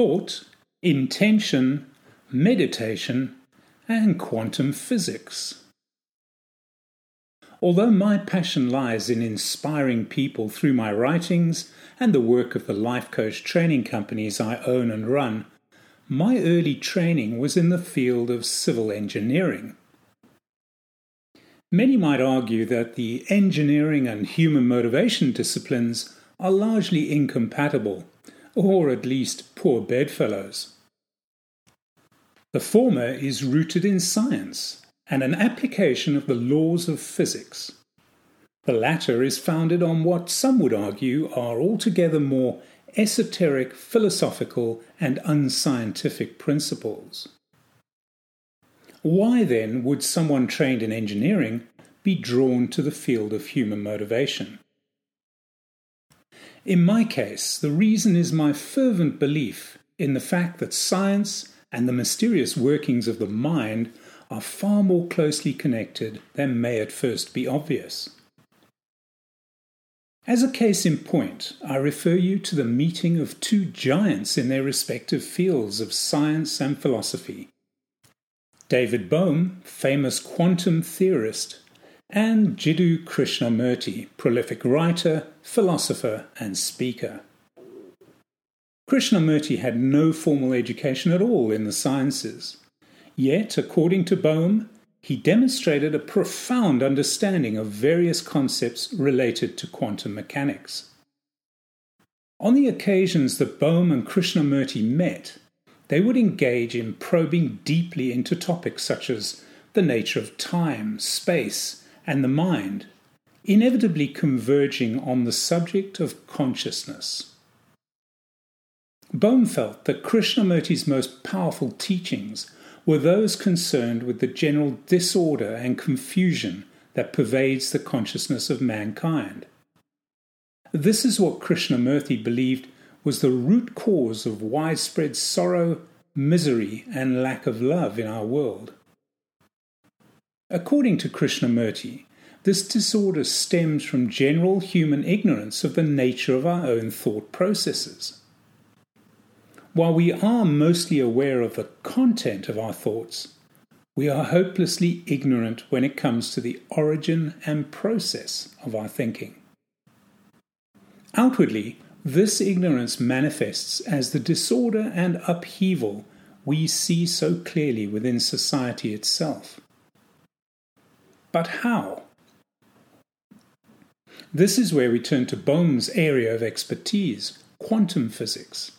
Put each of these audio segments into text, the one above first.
thought, intention, meditation, and quantum physics. Although my passion lies in inspiring people through my writings and the work of the life coach training companies I own and run, my early training was in the field of civil engineering. Many might argue that the engineering and human motivation disciplines are largely incompatible, or at least poor bedfellows. The former is rooted in science and an application of the laws of physics. The latter is founded on what some would argue are altogether more esoteric, philosophical, and unscientific principles. Why then would someone trained in engineering be drawn to the field of human motivation? In my case, the reason is my fervent belief in the fact that science and the mysterious workings of the mind are far more closely connected than may at first be obvious. As a case in point, I refer you to the meeting of two giants in their respective fields of science and philosophy. David Bohm, famous quantum theorist, and Jiddu Krishnamurti, prolific writer, philosopher, and speaker. Krishnamurti had no formal education at all in the sciences. Yet, according to Bohm, he demonstrated a profound understanding of various concepts related to quantum mechanics. On the occasions that Bohm and Krishnamurti met, they would engage in probing deeply into topics such as the nature of time, space, and the mind, inevitably converging on the subject of consciousness. Bohm felt that Krishnamurti's most powerful teachings were those concerned with the general disorder and confusion that pervades the consciousness of mankind. This is what Krishnamurti believed was the root cause of widespread sorrow, misery, and lack of love in our world. According to Krishnamurti, this disorder stems from general human ignorance of the nature of our own thought processes. While we are mostly aware of the content of our thoughts, we are hopelessly ignorant when it comes to the origin and process of our thinking. Outwardly, this ignorance manifests as the disorder and upheaval we see so clearly within society itself. But how? This is where we turn to Bohm's area of expertise, quantum physics,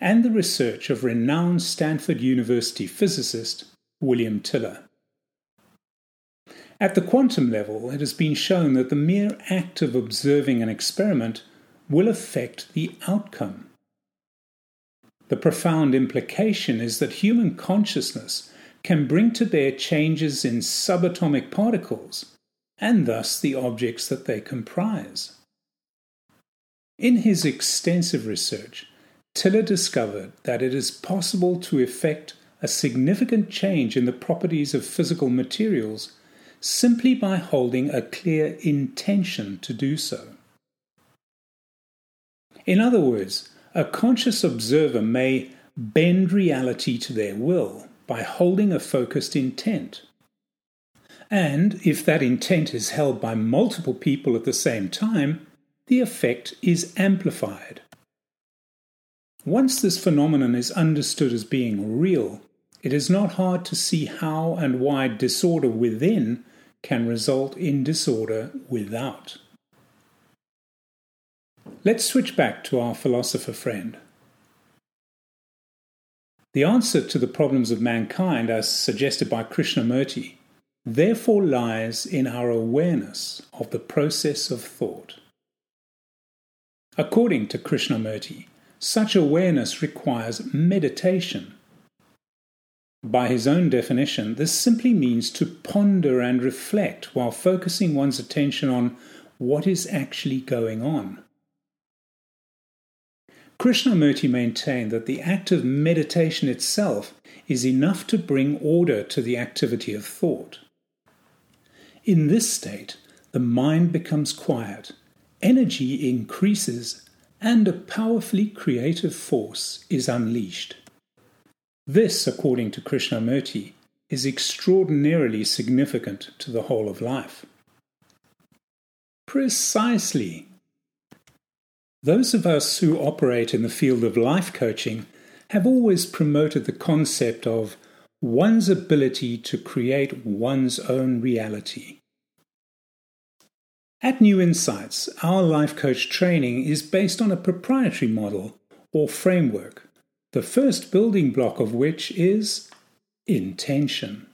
and the research of renowned Stanford University physicist William Tiller. At the quantum level, it has been shown that the mere act of observing an experiment will affect the outcome. The profound implication is that human consciousness can bring to bear changes in subatomic particles and thus the objects that they comprise. In his extensive research, Tiller discovered that it is possible to effect a significant change in the properties of physical materials simply by holding a clear intention to do so. In other words, a conscious observer may bend reality to their will by holding a focused intent. And if that intent is held by multiple people at the same time, the effect is amplified. Once this phenomenon is understood as being real, it is not hard to see how and why disorder within can result in disorder without. Let's switch back to our philosopher friend. The answer to the problems of mankind, as suggested by Krishnamurti, therefore lies in our awareness of the process of thought. According to Krishnamurti, such awareness requires meditation. By his own definition, this simply means to ponder and reflect while focusing one's attention on what is actually going on. Krishnamurti maintained that the act of meditation itself is enough to bring order to the activity of thought. In this state, the mind becomes quiet, energy increases, and a powerfully creative force is unleashed. This, according to Krishnamurti, is extraordinarily significant to the whole of life. Precisely. Those of us who operate in the field of life coaching have always promoted the concept of one's ability to create one's own reality. At New Insights, our life coach training is based on a proprietary model or framework, the first building block of which is intention.